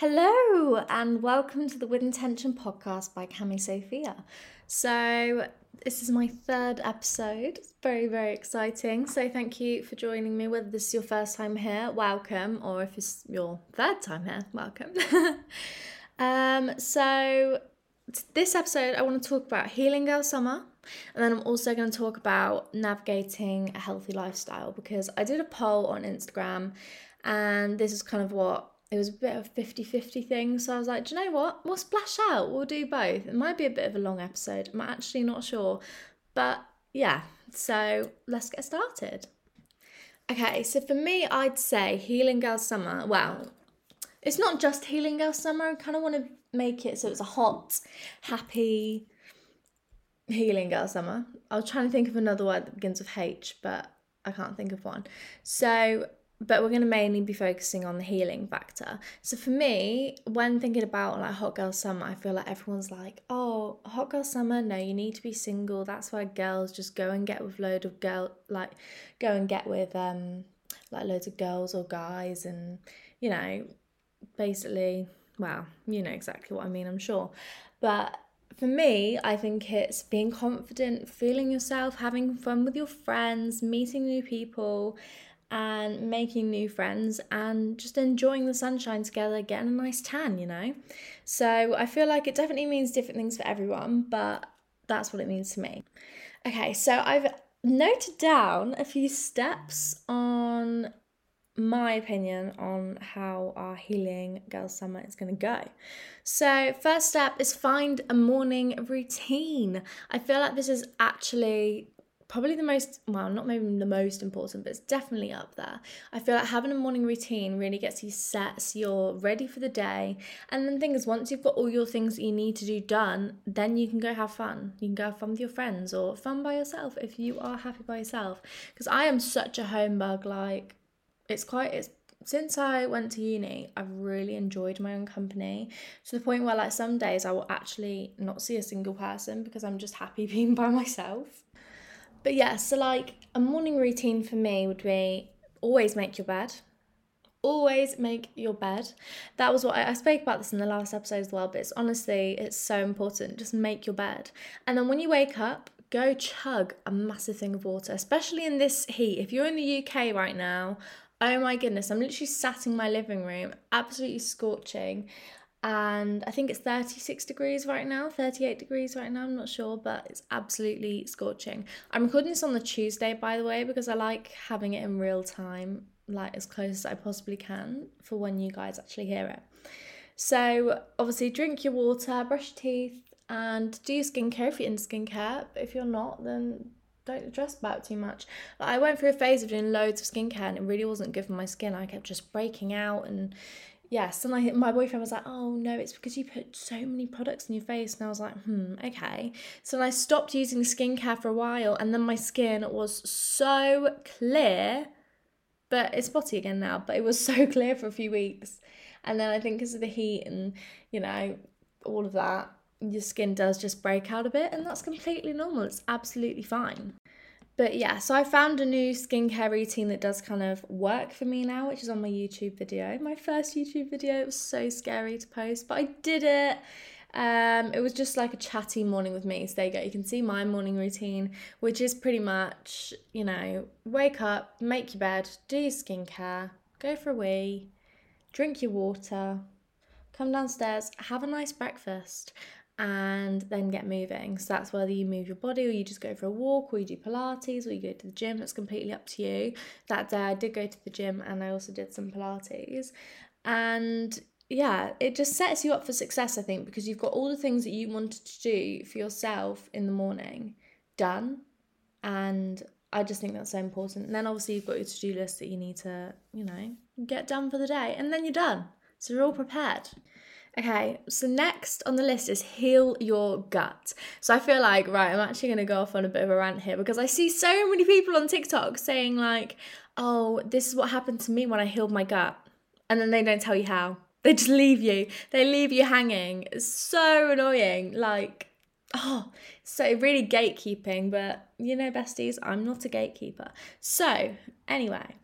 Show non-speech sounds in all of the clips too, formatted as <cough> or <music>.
Hello, and welcome to the With Intention podcast by Cami Sophia. So, this is my third episode. It's very, very exciting. So, thank you for joining me. Whether this is your first time here, welcome, or if it's your third time here, welcome. <laughs> um, so, this episode, I want to talk about healing girl summer, and then I'm also going to talk about navigating a healthy lifestyle because I did a poll on Instagram, and this is kind of what it was a bit of a 50 50 thing. So I was like, do you know what? We'll splash out. We'll do both. It might be a bit of a long episode. I'm actually not sure. But yeah, so let's get started. Okay, so for me, I'd say Healing Girl Summer. Well, it's not just Healing Girl Summer. I kind of want to make it so it's a hot, happy Healing Girl Summer. I was trying to think of another word that begins with H, but I can't think of one. So but we're going to mainly be focusing on the healing factor. So for me, when thinking about like hot girl summer, I feel like everyone's like, "Oh, hot girl summer, no, you need to be single. That's why girls just go and get with load of girl like go and get with um like loads of girls or guys and you know, basically, well, you know exactly what I mean, I'm sure. But for me, I think it's being confident, feeling yourself, having fun with your friends, meeting new people, and making new friends and just enjoying the sunshine together, getting a nice tan, you know? So I feel like it definitely means different things for everyone, but that's what it means to me. Okay, so I've noted down a few steps on my opinion on how our healing girls summer is going to go. So, first step is find a morning routine. I feel like this is actually probably the most well not maybe the most important but it's definitely up there. I feel like having a morning routine really gets you set so you're ready for the day. And then the thing is once you've got all your things that you need to do done then you can go have fun. You can go have fun with your friends or fun by yourself if you are happy by yourself. Because i am such a home bug like it's quite it's since I went to uni, I've really enjoyed my own company to the point where, like, some days I will actually not see a single person because I'm just happy <laughs> being by myself. But yeah, so like a morning routine for me would be always make your bed. Always make your bed. That was what I, I spoke about this in the last episode as well, but it's honestly, it's so important. Just make your bed. And then when you wake up, go chug a massive thing of water, especially in this heat. If you're in the UK right now, oh my goodness, I'm literally sat in my living room, absolutely scorching and I think it's 36 degrees right now, 38 degrees right now, I'm not sure, but it's absolutely scorching. I'm recording this on the Tuesday, by the way, because I like having it in real time, like as close as I possibly can for when you guys actually hear it. So, obviously, drink your water, brush your teeth, and do your skincare if you're into skincare. But if you're not, then don't stress about too much. Like, I went through a phase of doing loads of skincare and it really wasn't good for my skin. I kept just breaking out and yes, and I my boyfriend was like, "Oh no, it's because you put so many products in your face," and I was like, "Hmm, okay." So I stopped using skincare for a while, and then my skin was so clear. but it's spotty again now. But it was <laughs> so clear for a few weeks. And then I think because of the heat and, you know, all of that, your skin does just break out a bit, and that's completely normal. It's absolutely fine. But yeah, so I found a new skincare routine that does kind of work for me now, which is on my YouTube video. My first YouTube video, it was so scary to post, but I did it. Um, it was just like a chatty morning with me. So there you go. You can see my morning routine, which is pretty much, you know, wake up, make your bed, do your skincare, go for a wee, drink your water, come downstairs, have a nice breakfast, and then get moving. So that's whether you move your body or you just go for a walk or you do Pilates or you go to the gym. That's completely up to you. That day I did go to the gym and I also did some Pilates. And yeah, it just sets you up for success, I think, because you've got all the things that you wanted to do for yourself in the morning done. And I just think that's so important. And then obviously you've got your to do list that you need to, you know, get done for the day. And then you're done. So you're all prepared. Okay, so next on the list is heal your gut. So I feel like, right, I'm actually going to go off on a bit of a rant here because I see so many people on TikTok saying, like, oh, this is what happened to me when I healed my gut. And then they don't tell you how. They just leave you. They leave you hanging. It's so annoying. Like, oh, so really gatekeeping. But you know, besties, I'm not a gatekeeper. So, anyway,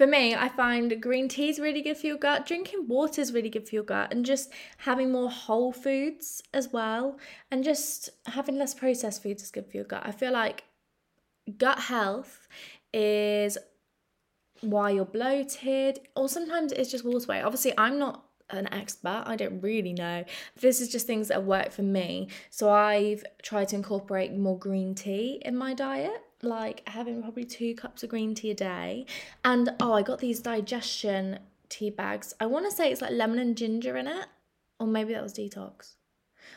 for me, I find green tea is really good for your gut, drinking water is really good for your gut, and just having more whole foods as well, and just having less processed foods is good for your gut. I feel like gut health is why you're bloated, or sometimes it's just water weight. Obviously, I'm not an expert. I don't really know. This is just things that work for me. So I've tried to incorporate more green tea in my diet like having probably two cups of green tea a day. And oh, I got these digestion tea bags. I want to say it's like lemon and ginger in it, or maybe that was detox.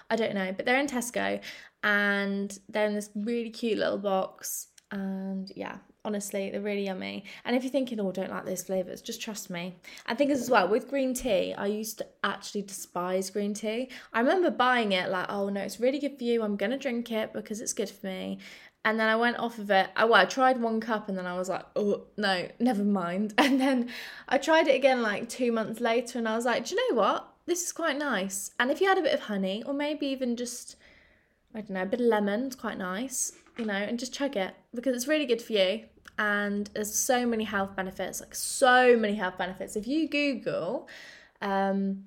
I don't know, but they're in Tesco and they're in this really cute little box. And yeah, honestly, they're really yummy. And if you're thinking, oh, I don't like those flavours, just trust me. I think as well with green tea, I used to actually despise green tea. I remember buying it like, oh no, it's really good for you. I'm gonna drink it because it's good for me. And then I went off of it. I, well, I tried one cup and then I was like, oh, no, never mind. <laughs> And then I tried it again like two months later and I was like, do you know what? This is quite nice. And if you add a bit of honey or maybe even just, I don't know, a bit of lemon, it's quite nice, you know, and just chug it because it's really good for you. And there's so many health benefits, like so many health benefits. If you Google um,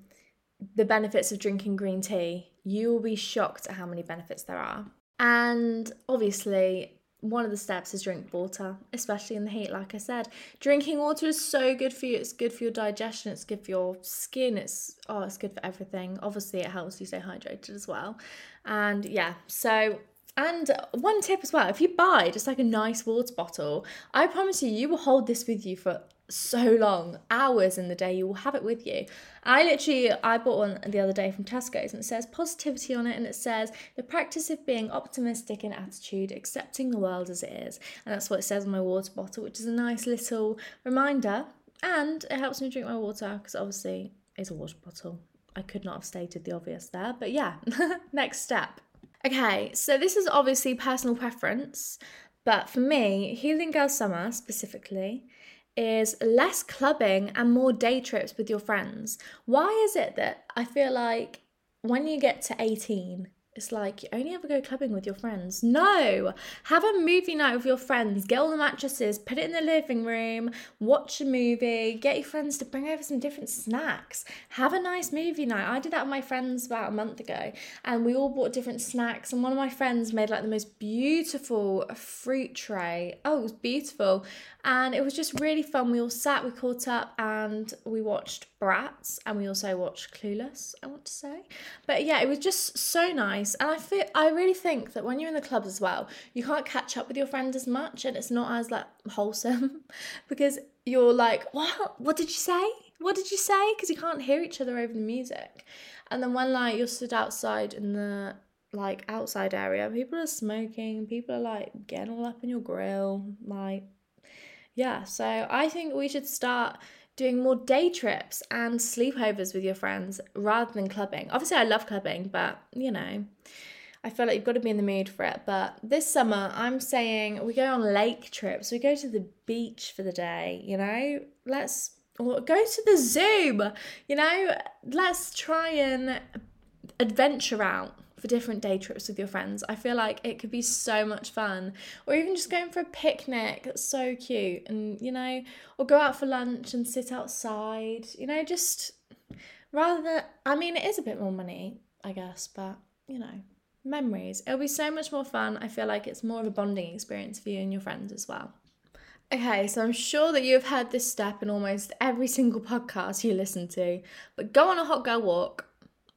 the benefits of drinking green tea, you will be shocked at how many benefits there are. And obviously, one of the steps is drink water, especially in the heat. Like I said, drinking water is so good for you. It's good for your digestion. It's good for your skin. It's oh, it's good for everything. Obviously, it helps you stay hydrated as well. And yeah, so and one tip as well: if you buy just like a nice water bottle, I promise you, you will hold this with you for so long, hours in the day, you will have it with you. I literally, I bought one the other day from Tesco's and it says positivity on it and it says the practice of being optimistic in attitude, accepting the world as it is. And that's what it says on my water bottle, which is a nice little reminder. And it helps me drink my water because obviously it's a water bottle. I could not have stated the obvious there, but yeah, <laughs> next step. Okay, so this is obviously personal preference, but for me, Healing Girl Summer specifically, is less clubbing and more day trips with your friends. Why is it that I feel like when you get to 18, it's like you only ever go clubbing with your friends. No, have a movie night with your friends. Get all the mattresses, put it in the living room, watch a movie, get your friends to bring over some different snacks. Have a nice movie night. I did that with my friends about a month ago, and we all bought different snacks. And one of my friends made like the most beautiful fruit tray. Oh, it was beautiful and it was just really fun. We all sat, we caught up, and we watched Bratz, and we also watched Clueless. I want to say, but yeah, it was just so nice. And I feel I really think that when you're in the club as well, you can't catch up with your friends as much, and it's not as like wholesome <laughs> because you're like, what? What did you say? What did you say? Because you can't hear each other over the music. And then when like you're stood outside in the like outside area, people are smoking, people are like getting all up in your grill, like yeah, so I think we should start doing more day trips and sleepovers with your friends rather than clubbing. Obviously, I love clubbing, but you know, I feel like you've got to be in the mood for it. But this summer, I'm saying we go on lake trips. We go to the beach for the day, you know? Let's or go to the zoo, you know? Let's try and adventure out for different day trips with your friends. I feel like it could be so much fun. Or even just going for a picnic. That's so cute. And, you know, or go out for lunch and sit outside. You know, just rather than, I mean, it is a bit more money, I guess, but, you know, memories. It'll be so much more fun. I feel like it's more of a bonding experience for you and your friends as well. Okay, so I'm sure that you've heard this step in almost every single <laughs> podcast you listen to, but go on a hot girl walk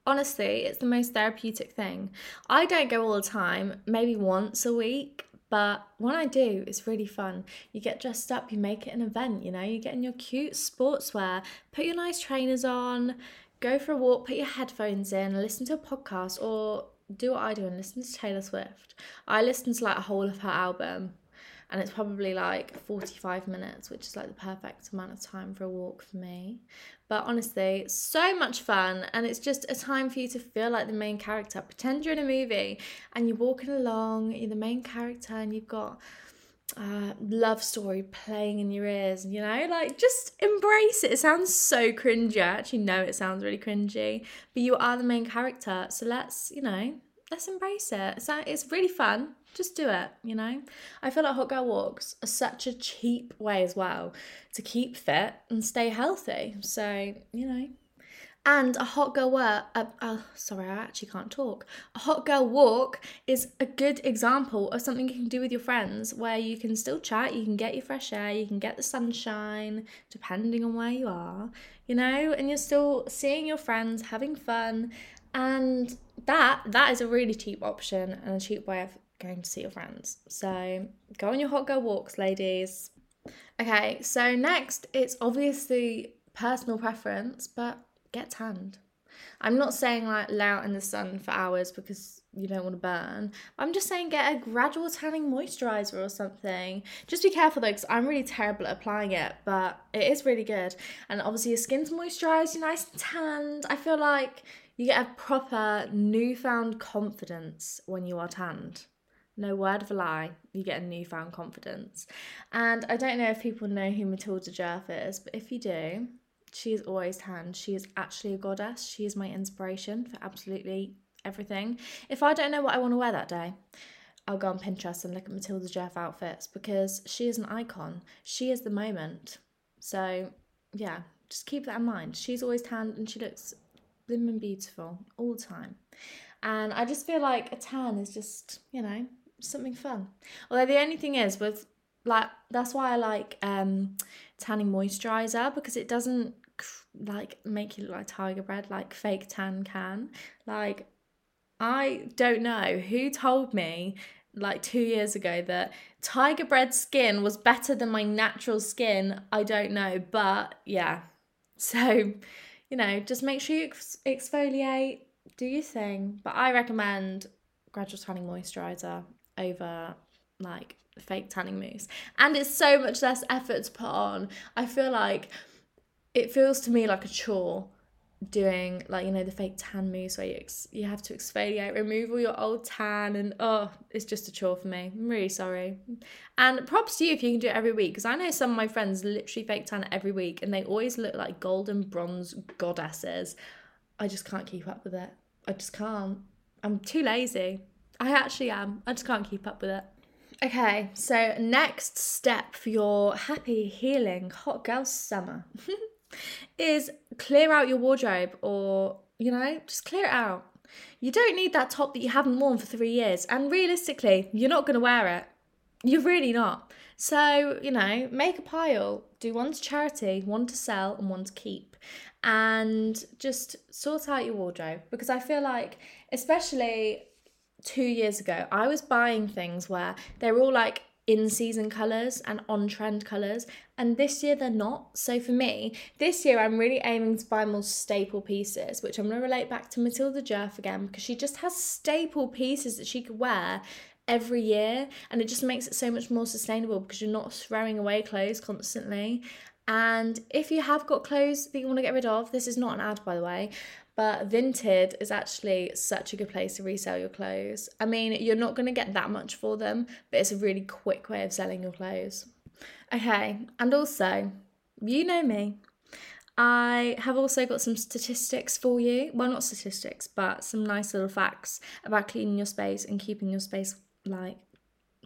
honestly, it's the most therapeutic thing. I don't go all the time, maybe once a week, but when I do, it's really fun. You get dressed up, you make it an event, you know, you get in your cute sportswear, put your nice trainers on, go for a walk, put your headphones in, listen to a podcast, or do what I do and listen to Taylor Swift. I listen to like a whole of her album and it's probably like 45 minutes, which is like the perfect amount of time for a walk for me. But honestly, so much fun, and it's just a time for you to feel like the main character. Pretend you're in a movie and you're walking along, you're the main character, and you've got uh, love story playing in your ears, you know, like just embrace it. It sounds so cringy. I actually know it sounds really cringy, but you are the main character. So let's, you know, let's embrace it. So it's really fun. Just do it, you know? I feel like hot girl walks are such a cheap way as well to keep fit and stay healthy. So, you know. And a hot girl work, uh, uh, sorry, I actually can't talk. A hot girl walk is a good example of something you can do with your friends where you can still chat, you can get your fresh air, you can get the sunshine, depending on where you are, you know, and you're still seeing your friends, having fun, and that that is a really cheap option and a cheap way of going to see your friends. So go on your hot girl walks, ladies. Okay, so next it's obviously personal preference, but get tanned. I'm not saying like lay out in the sun for hours because you don't want to burn. I'm just saying get a gradual tanning moisturizer or something. Just be careful though, because I'm really terrible at applying it, but it is really good. And obviously your skin's moisturized, you're nice and tanned. I feel like you get a proper newfound confidence when you are tanned. No word of a lie, you get a newfound confidence. And I don't know if people know who Matilda Djerf is, but if you do, she is always tanned. She is actually a goddess. She is my inspiration for absolutely everything. If I don't know what I want to wear that day, I'll go on Pinterest and look at Matilda Djerf outfits because she is an icon. She is the moment. So, yeah, just keep that in mind. She's always tanned and she looks blooming beautiful all the time. And I just feel like a tan is just, you know, something fun. Although the only thing is with like that's why I like um tanning moisturizer because it doesn't like make you look like tiger bread like fake tan can. Like I don't know who told me like 2 years ago that tiger bread skin was better than my natural skin. I don't know, but yeah. <laughs> So, you know, just make sure you ex- exfoliate, do your thing. But I recommend gradual tanning moisturizer over like fake tanning mousse. And it's so much less effort to put on. I feel like it feels to me like a chore doing like you know the fake tan mousse where you ex- you have to exfoliate remove all your old tan and oh it's just a chore for me. I'm really sorry. And props to you if you can do it every week because i know some of my friends literally fake tan every week and they always look like golden bronze goddesses. I just can't keep up with it. I just can't. I'm too lazy. I actually am. I just can't keep up with it. Okay, so next step for your happy, healing, hot girl summer <laughs> is clear out your wardrobe or, you know, just clear it out. You don't need that top that you haven't worn for three years, and realistically, you're not going to wear it. You're really not. So, you know, make a pile, do one to charity, one to sell, and one to keep. And just sort out your wardrobe because I feel like, especially two years ago, I was buying things where they were all like in season colours and on trend colours, and this year they're not. So for me, this year I'm really aiming to buy more staple pieces, which I'm going to relate back to Matilda Djerf again because she just has staple pieces that she could wear every year and it just makes it so much more sustainable because you're not throwing away clothes constantly. And if you have got clothes that you want to get rid of, this is not an ad by the way, But Vinted is actually such a good place to resell your clothes. I mean, you're not going to get that much for them, but it's a really quick way of selling your clothes. Okay, and also, you know me. I have also got some statistics for you. Well, not statistics, but some nice little facts about cleaning your space and keeping your space like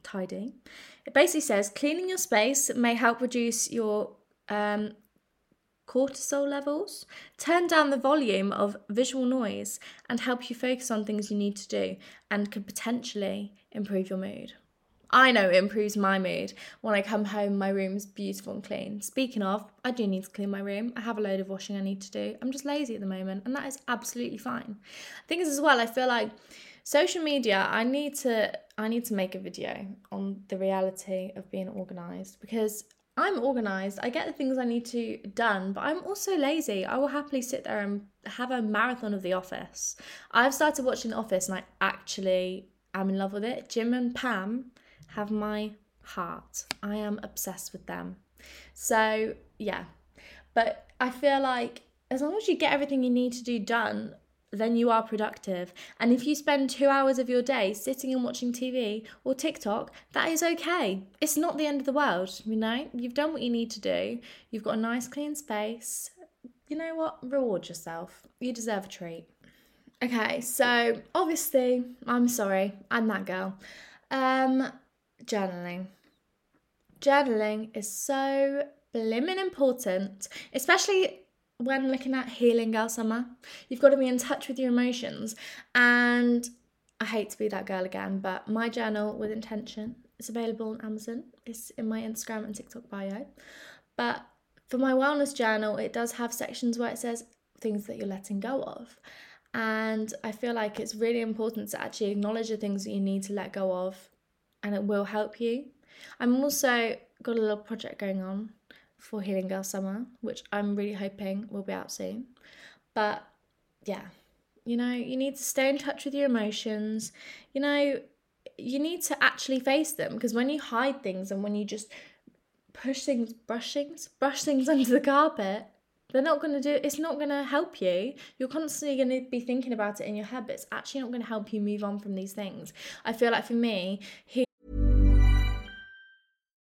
tidy. It basically says cleaning your space may help reduce your um, cortisol levels, turn down the volume of visual noise, and help you focus on things you need to do and could potentially improve your mood. I know it improves my mood when I come home, my room's beautiful and clean. Speaking of, I do need to clean my room. I have a load of washing I need to do. I'm just lazy at the moment, and that is absolutely fine. Things as well, I feel like social media i need to i need to make a video on the reality of being organized because I'm organized. I get the things I need to done, but I'm also lazy. I will happily sit there and have a marathon of The Office. I've started watching The Office and I actually am in love with it. Jim and Pam have my heart. I am obsessed with them. So, yeah. But I feel like as long as you get everything you need to do done, then you are productive. And if you spend two hours of your day sitting and watching TV or TikTok, that is okay. It's not the end of the world, you know? You've done what you need to do, you've got a nice clean space. You know what? Reward yourself. You deserve a treat. Okay, so obviously, I'm sorry, I'm that girl. Um, journaling. Journaling is so blimmin' important, especially when looking at healing girl summer. You've got to be in touch with your emotions. And I hate to be that girl again, but my journal with intention is available on Amazon. It's in my Instagram and TikTok bio. But for my wellness journal, it does have sections where it says things that you're letting go of. And I feel like it's really important to actually acknowledge the things that you need to let go of, and it will help you. I'm also got a little project going on for Healing Girl Summer, which I'm really hoping will be out soon. But yeah, you know, you need to stay in touch with your emotions. You know, you need to actually face them because when you hide things and when you just push things, brush things, brush things <laughs> under the carpet, they're not going to do it's not going to help you you're constantly going to be thinking about it in your head but it's actually not going to help you move on from these things i feel like for me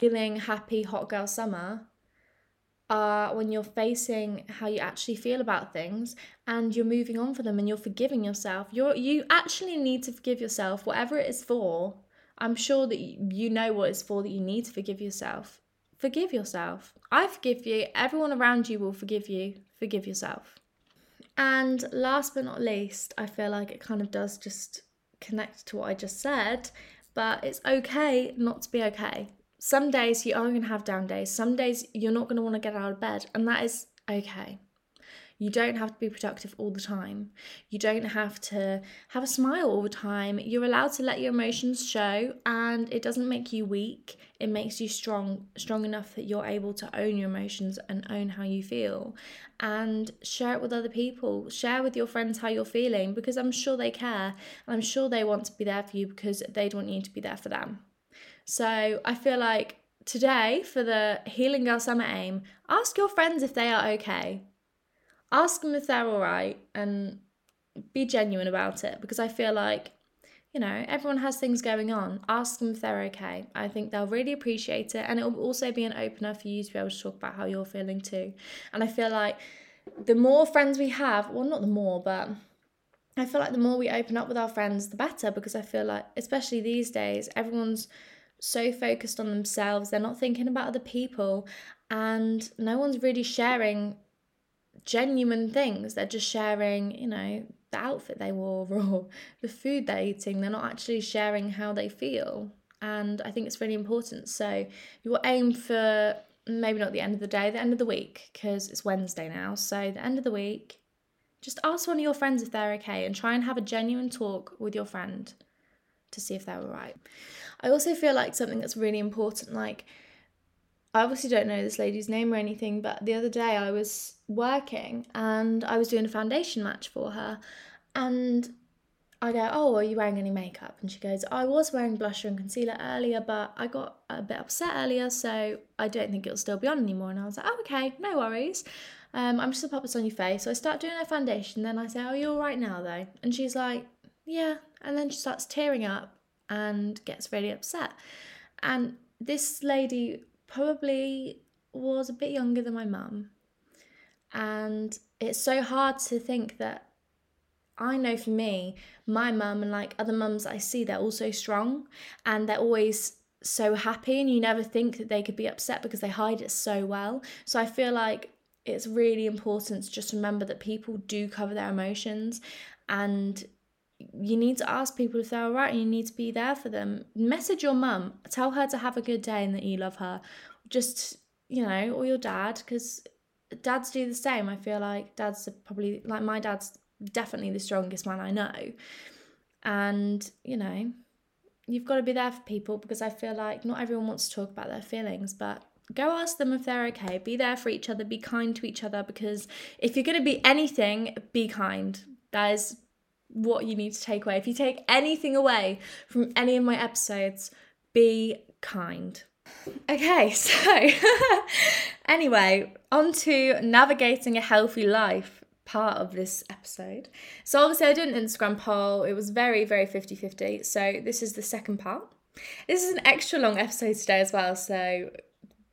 Feeling happy hot girl summer are when you're facing how you actually feel about things and you're moving on for them and you're forgiving yourself you're you actually need to forgive yourself whatever it is for. I'm sure that you know what it's for that you need to forgive yourself. Forgive yourself. I forgive you. Everyone around you will forgive you. Forgive yourself. And last but not least i feel like it kind of does just connect to what i just said but it's okay not to be okay some days you are going to have down days. Some days you're not going to want to get out of bed, and that is okay. You don't have to be productive all the time. You don't have to have a smile all the time. You're allowed to let your emotions show and it doesn't make you weak. It makes you strong, strong enough that you're able to own your emotions and own how you feel and share it with other people. Share with your friends how you're feeling because I'm sure they care and I'm sure they want to be there for you because they'd want you to be there for them. So I feel like today for the Healing Girl Summer Aim, ask your friends if they are okay. Ask them if they're all right and be genuine about it because I feel like you know, everyone has things going on. Ask them if they're okay. I think they'll really appreciate it. And it will also be an opener for you to be able to talk about how you're feeling too. And I feel like the more friends we have, well, not the more, but I feel like the more we open up with our friends, the better because I feel like, especially these days, everyone's so focused on themselves. They're not thinking about other people, and no one's really sharing genuine things. They're just sharing, you know, the outfit they wore <laughs> or the food they're eating. They're not actually sharing how they feel. And I think it's really important. So you will aim for maybe not the end of the day, the end of the week, because it's Wednesday now. So the end of the week, just ask one of your friends if they're okay and try and have a genuine talk with your friend to see if they were right. I also feel like something that's really important, like, I obviously don't know this lady's name or anything, but the other day I was working and I was doing a foundation match for her. And I go, Oh, are you wearing any makeup? And she goes, I was wearing blusher and concealer earlier, but I got a bit upset earlier, so I don't think it'll still be on anymore. And I was like, Oh, okay, no worries. Um, I'm just gonna pop this on your face. So I start doing her foundation, then I say, Oh, you're all right now though? And she's like, Yeah. And then she starts tearing up and gets really upset. And this lady probably was a bit younger than my mum. And it's so hard to think that I know for me, my mum and like other mums I see, they're also strong and they're always so happy, and you never think that they could be upset because they hide it so well. So I feel like it's really important to just remember that people do cover their emotions and you need to ask people if they're all right and you need to be there for them. Message your mum, tell her to have a good day and that you love her. Just, you know, or your dad, because dads do the same. I feel like dads are probably, like, my dad's definitely the strongest man I know. And, you know, you've got to be there for people because I feel like not everyone wants to talk about their feelings, but go ask them if they're okay. Be there for each other, be kind to each other because if you're going to be anything, be kind. That is what you need to take away. If you take anything away from any of my episodes, be kind. Okay, <laughs> so anyway, on to navigating a healthy life part of this episode. So obviously I did an Instagram poll. It was very, very 50-50. So this is the second part. This is an extra long episode today as well, so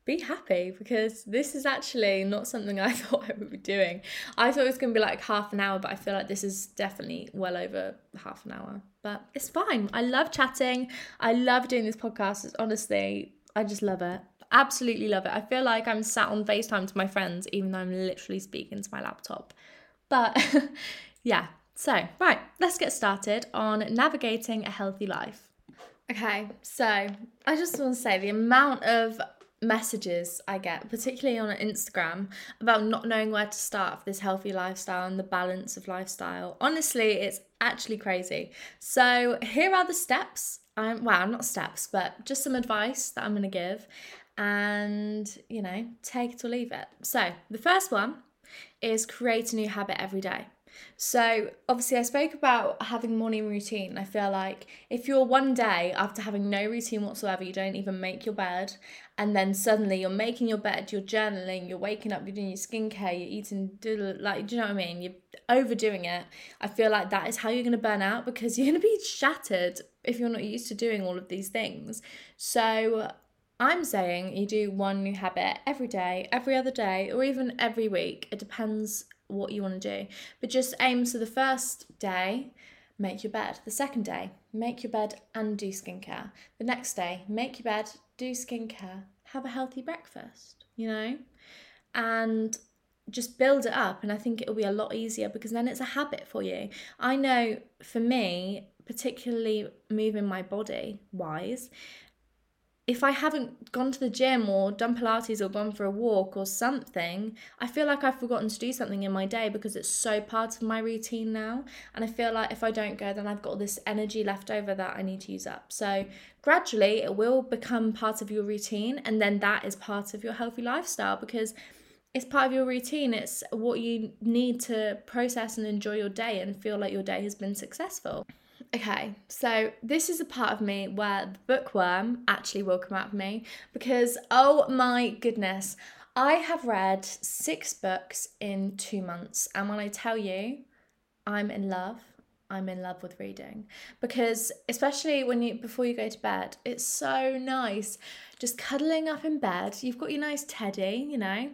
be happy because this is actually not something <laughs> I thought I would be doing. I thought it was going to be like half an hour, but I feel like this is definitely well over half an hour. But it's fine. I love chatting. I love doing this podcast. It's honestly, I just love it. Absolutely love it. I feel like I'm sat on FaceTime to my friends, even though I'm literally speaking to my laptop. But <laughs> yeah, so right, let's get started on navigating a healthy life. Okay, so I just want to say the amount of messages I get, particularly on Instagram, about not knowing where to start for this healthy lifestyle and the balance of lifestyle. Honestly, it's actually crazy. So, here are the steps. Um, well, not steps, but just some advice that I'm going to give, and you know, take it or leave it. So, the first one is create a new habit every day. So, obviously, I spoke about having morning routine. I feel like if you're one day after having no routine whatsoever, you don't even make your bed, and then suddenly you're making your bed, you're journaling, you're waking up, you're doing your skincare, you're eating, like, do you know what I mean? You're overdoing it. I feel like that is how you're going to burn out because <laughs> you're going to be shattered if you're not used to doing all of these things. So, I'm saying you do one new habit every day, every other day, or even every week. It depends what you want to do. But just aim so the first day, make your bed. The second day, make your bed and do skincare. The next day, make your bed, do skincare, have a healthy breakfast, you know? And just build it up. And I think it'll be a lot easier because then it's a habit for you. I know for me, particularly moving my body wise, if I haven't gone to the gym or done Pilates or gone for a walk or something, I feel like I've forgotten to do something in my day because it's so part of my routine now. And I feel like if I don't go, then I've got all this energy left over that I need to use up. So gradually, it will become part of your routine. And then that is part of your healthy lifestyle because it's part of your routine. It's what you need to process and enjoy your day and feel like your day has been successful. Okay, so this is a part of me where the bookworm actually will come out of me because, oh my goodness, I have read six books in two months. And when I tell you, I'm in love. I'm in love with reading because especially when you before you go to bed, it's so nice just cuddling up in bed. You've got your nice teddy, you know,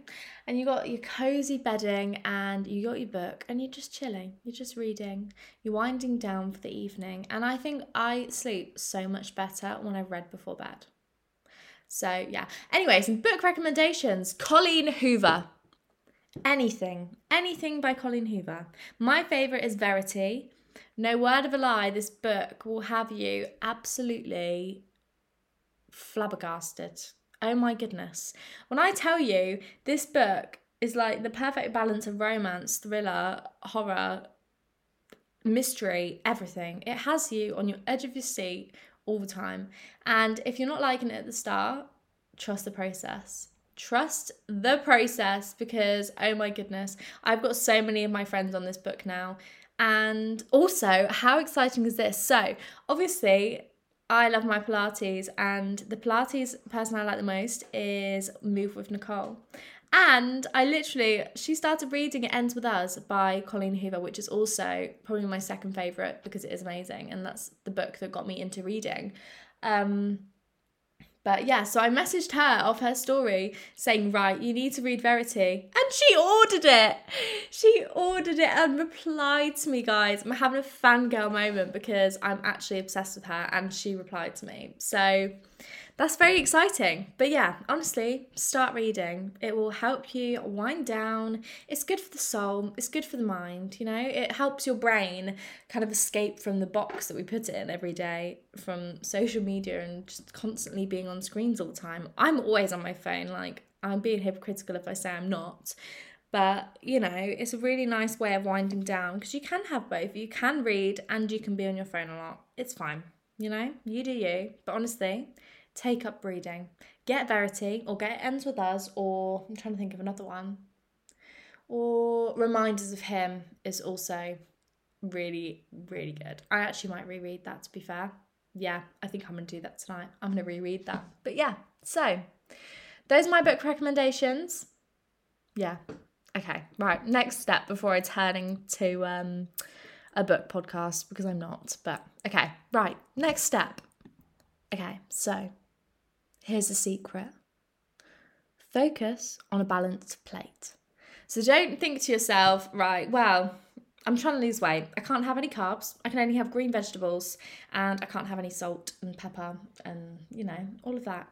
and you got your cozy bedding and you got your book and you're just chilling. You're just reading. You're winding down for the evening, and I think I sleep so much better when I've read before bed. So, yeah. Anyway, some book recommendations. Colleen Hoover. Anything, anything by Colleen Hoover. My favourite is Verity. No word of a lie, this book will have you absolutely flabbergasted. Oh my goodness. When I tell you this book is like the perfect balance of romance, thriller, horror, mystery, everything. It has you on your edge of your seat all the time. And if you're not liking it at the start, trust the process. Trust the process because, oh my goodness, I've got so many of my friends on this book now and also, how exciting is this? So, obviously, I love my Pilates, and the Pilates person I like the most is Move with Nicole. And I literally, she started reading It Ends With Us by Colleen Hoover, which is also probably my second favourite because it is amazing. And that's the book that got me into reading. Um, but yeah, so I messaged her off her story saying, right, you need to read Verity. And she ordered it. She ordered it and replied to me, guys. I'm having a fangirl moment because I'm actually obsessed with her and she replied to me. So that's very exciting. But yeah, honestly, start reading. It will help you wind down. It's good for the soul, it's good for the mind, you know? It helps your brain kind of escape from the box that we put it in every day from social media and just constantly being on screens all the time. I'm always on my phone, like, I'm being hypocritical if I say I'm not. But, you know, it's a really nice way of winding down because you can have both. You can read and you can be on your phone a lot. It's fine, you know? You do you. But honestly, take up reading. Get Verity or get Ends With Us or I'm trying to think of another one. Or Reminders of Him is also really, really good. I actually might reread that to be fair. Yeah, I think I'm to do that tonight. I'm to reread that. But yeah, so those are my book recommendations. Yeah. Okay, right. Next step before I turn to um, a book podcast because I'm not. But okay, right. Next step. Okay, so Here's the secret focus on a balanced plate. So don't think to yourself, right, well, I'm trying to lose weight. I can't have any carbs. I can only have green vegetables and I can't have any salt and pepper and, you know, all of that.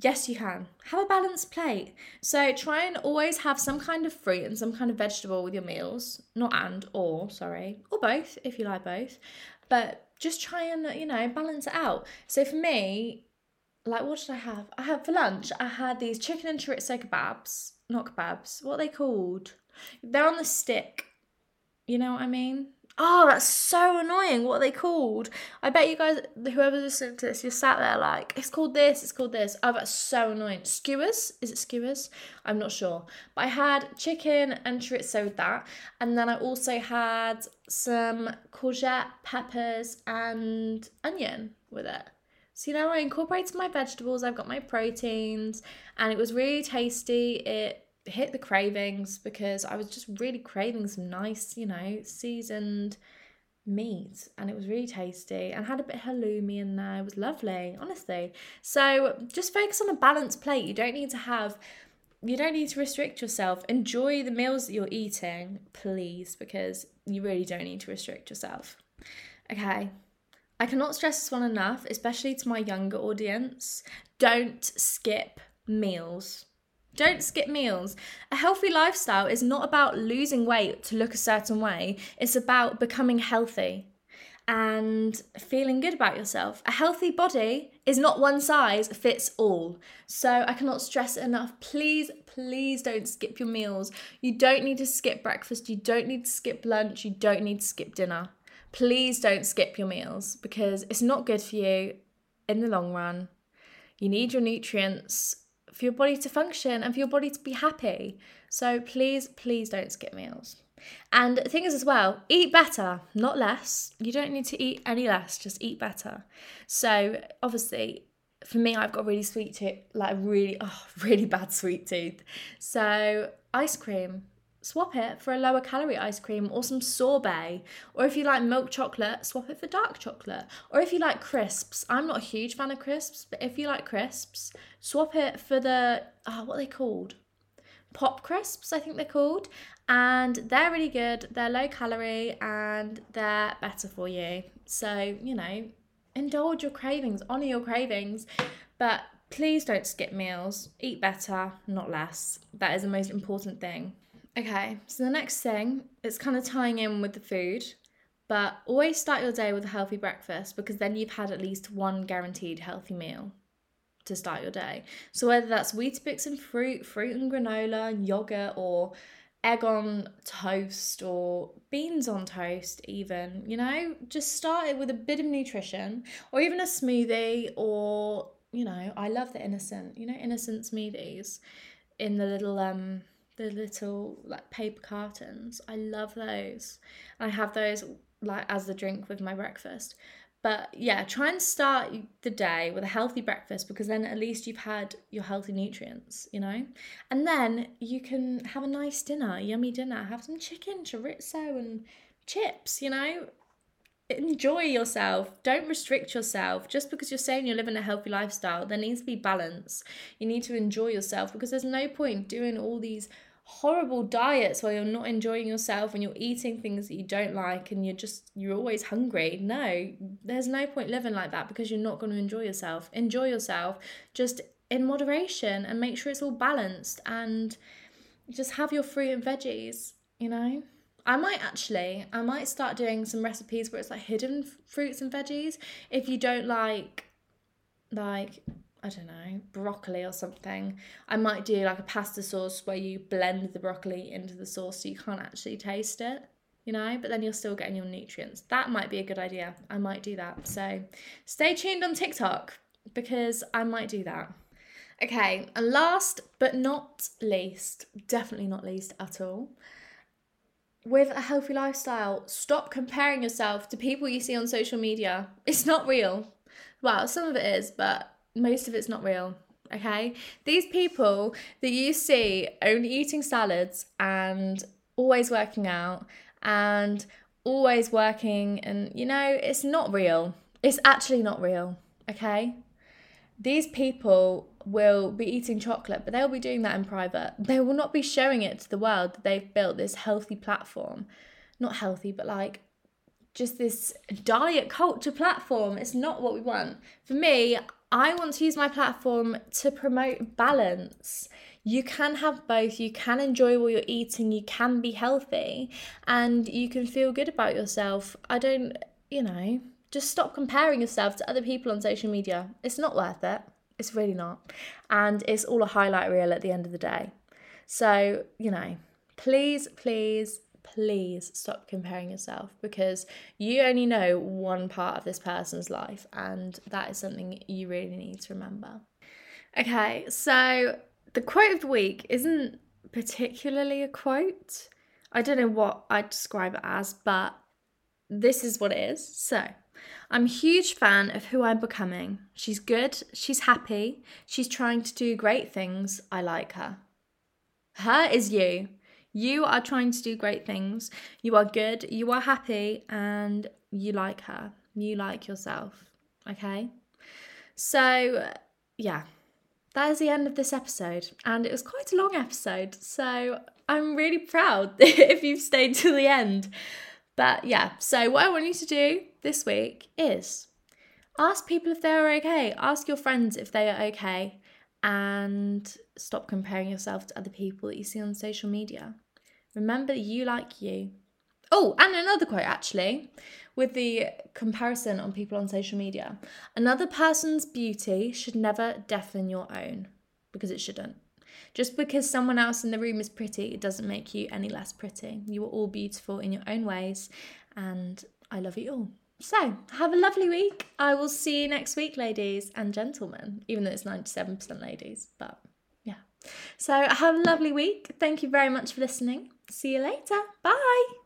Yes, you can. Have a balanced plate. So try and always have some kind of fruit and some kind of vegetable with your meals. Not and, or, sorry, or both if you like both. But just try and, you know, balance it out. So for me, like what did I have? I had for lunch. I had these chicken and chorizo kebabs, not kebabs. What are they called? They're on the stick. You know what I mean? Oh, that's so annoying. What are they called? I bet you guys, whoever's listening to this, you're sat there like, it's called this, it's called this. Oh, that's so annoying. Skewers? Is it skewers? I'm not sure. But I had chicken and chorizo with that. And then I also had some courgette, peppers, and onion with it. So, you know, I incorporated my vegetables, I've got my proteins, and it was really tasty. It hit the cravings because I was just really craving some nice, you know, seasoned meat and it was really tasty and had a bit of halloumi in there. It was lovely, honestly. So just focus on a balanced plate. You don't need to have you don't need to restrict yourself. Enjoy the meals that you're eating, please, because you really don't need to restrict yourself. Okay, I cannot stress this one enough, especially to my younger audience. Don't skip meals. Don't skip meals. A healthy lifestyle is not about losing weight to look a certain way, it's about becoming healthy and feeling good about yourself. A healthy body is not one size fits all. So I cannot stress it enough. Please, please don't skip your meals. You don't need to skip breakfast, you don't need to skip lunch, you don't need to skip dinner please don't skip your meals because it's not good for you in the long run. You need your nutrients for your body to function and for your body to be happy. So please, please don't skip meals. And the thing is, as well, eat better, not less. You don't need to eat any less, just eat better. So, obviously, for me, I've got really sweet tooth, like really, <laughs> oh, really bad sweet tooth. So, ice cream, swap it for a lower calorie ice cream or some sorbet. Or if you like milk chocolate, swap it for dark chocolate. Or if you like crisps, I'm not a huge fan of crisps, but if you like crisps, swap it for the, oh, what are they called? Pop crisps, I think they're called. And they're really good, they're low calorie, and they're better for you. So, you know, indulge your cravings, honor your cravings, but please don't skip meals. Eat better, not less. That is the most important thing. Okay, so the next thing, it's kind of tying in with the food, but always start your day with a healthy breakfast because then you've had at least one guaranteed healthy meal to start your day. So whether that's Weetabix and fruit, fruit and granola, yogurt, or egg on toast, or beans on toast, even, you know, just start it with a bit of nutrition, or even a smoothie, or you know, I love the innocent, you know, innocent smoothies in the little um the little like paper cartons. I love those. I have those like as the drink with my breakfast. But yeah, try and start the day with a healthy breakfast because then at least you've had your healthy nutrients, you know? And then you can have a nice dinner, yummy dinner. Have some chicken, chorizo, and chips, you know? Enjoy yourself. Don't restrict yourself. Just because you're saying you're living a healthy lifestyle, there needs to be balance. You need to enjoy yourself because there's no point doing all these horrible diets where you're not enjoying yourself and you're eating things that you don't like and you're just you're always hungry. No there's no point living like that because you're not going to enjoy yourself. Enjoy yourself just in moderation and make sure it's all balanced and just have your fruit and veggies you know? I might actually, I might start doing some recipes where it's like hidden fruits and veggies. If you don't like, like I don't know, broccoli or something. I might do like a pasta sauce where you blend the broccoli into the sauce so you can't actually taste it, you know, but then you're still getting your nutrients. That might be a good idea. I might do that. So stay tuned on TikTok because I might do that. Okay, and last but not least, definitely not least at all, with a healthy lifestyle, stop comparing yourself to people you see on social media. It's not real. Well, some of it is, but most of it's not real. Okay, these people that you see only eating salads and always working out and always working, and you know, it's not real. It's actually not real. Okay, these people will be eating chocolate, but they'll be doing that in private. They will not be showing it to the world that they've built this healthy platform. Not healthy, but like just this diet culture platform. It's not what we want. For me, I want to use my platform to promote balance. You can have both. You can enjoy what you're eating. You can be healthy and you can feel good about yourself. I don't, you know, just stop comparing yourself to other people on social media. It's not worth it. It's really not. And it's all a highlight reel at the end of the day. So, you know, please, please please stop comparing yourself because you only know one part of this person's life, and that is something you really need to remember. Okay, so the quote of the week isn't particularly a quote. I don't know what I'd describe it as, but this is what it is. So, I'm a huge fan of who I'm becoming. She's good, she's happy, she's trying to do great things. I like her. Her is you. You are trying to do great things. You are good, you are happy, and you like her. You like yourself. Okay? So, yeah, that is the end of this episode. And it was quite a long episode. So, I'm really proud <laughs> if you've stayed to the end. But yeah, so what I want you to do this week is ask people if they're okay, ask your friends if they are okay, and stop comparing yourself to other people that you see on social media. Remember you like you. Oh, and another quote actually, with the comparison on people on social media. Another person's beauty should never deafen your own, because it shouldn't. Just because someone else in the room is pretty, it doesn't make you any less pretty. You are all beautiful in your own ways, and I love you all. So, have a lovely week. I will see you next week, ladies and gentlemen, even though it's 97% ladies, but. So, have a lovely week. Thank you very much for listening. See you later. Bye.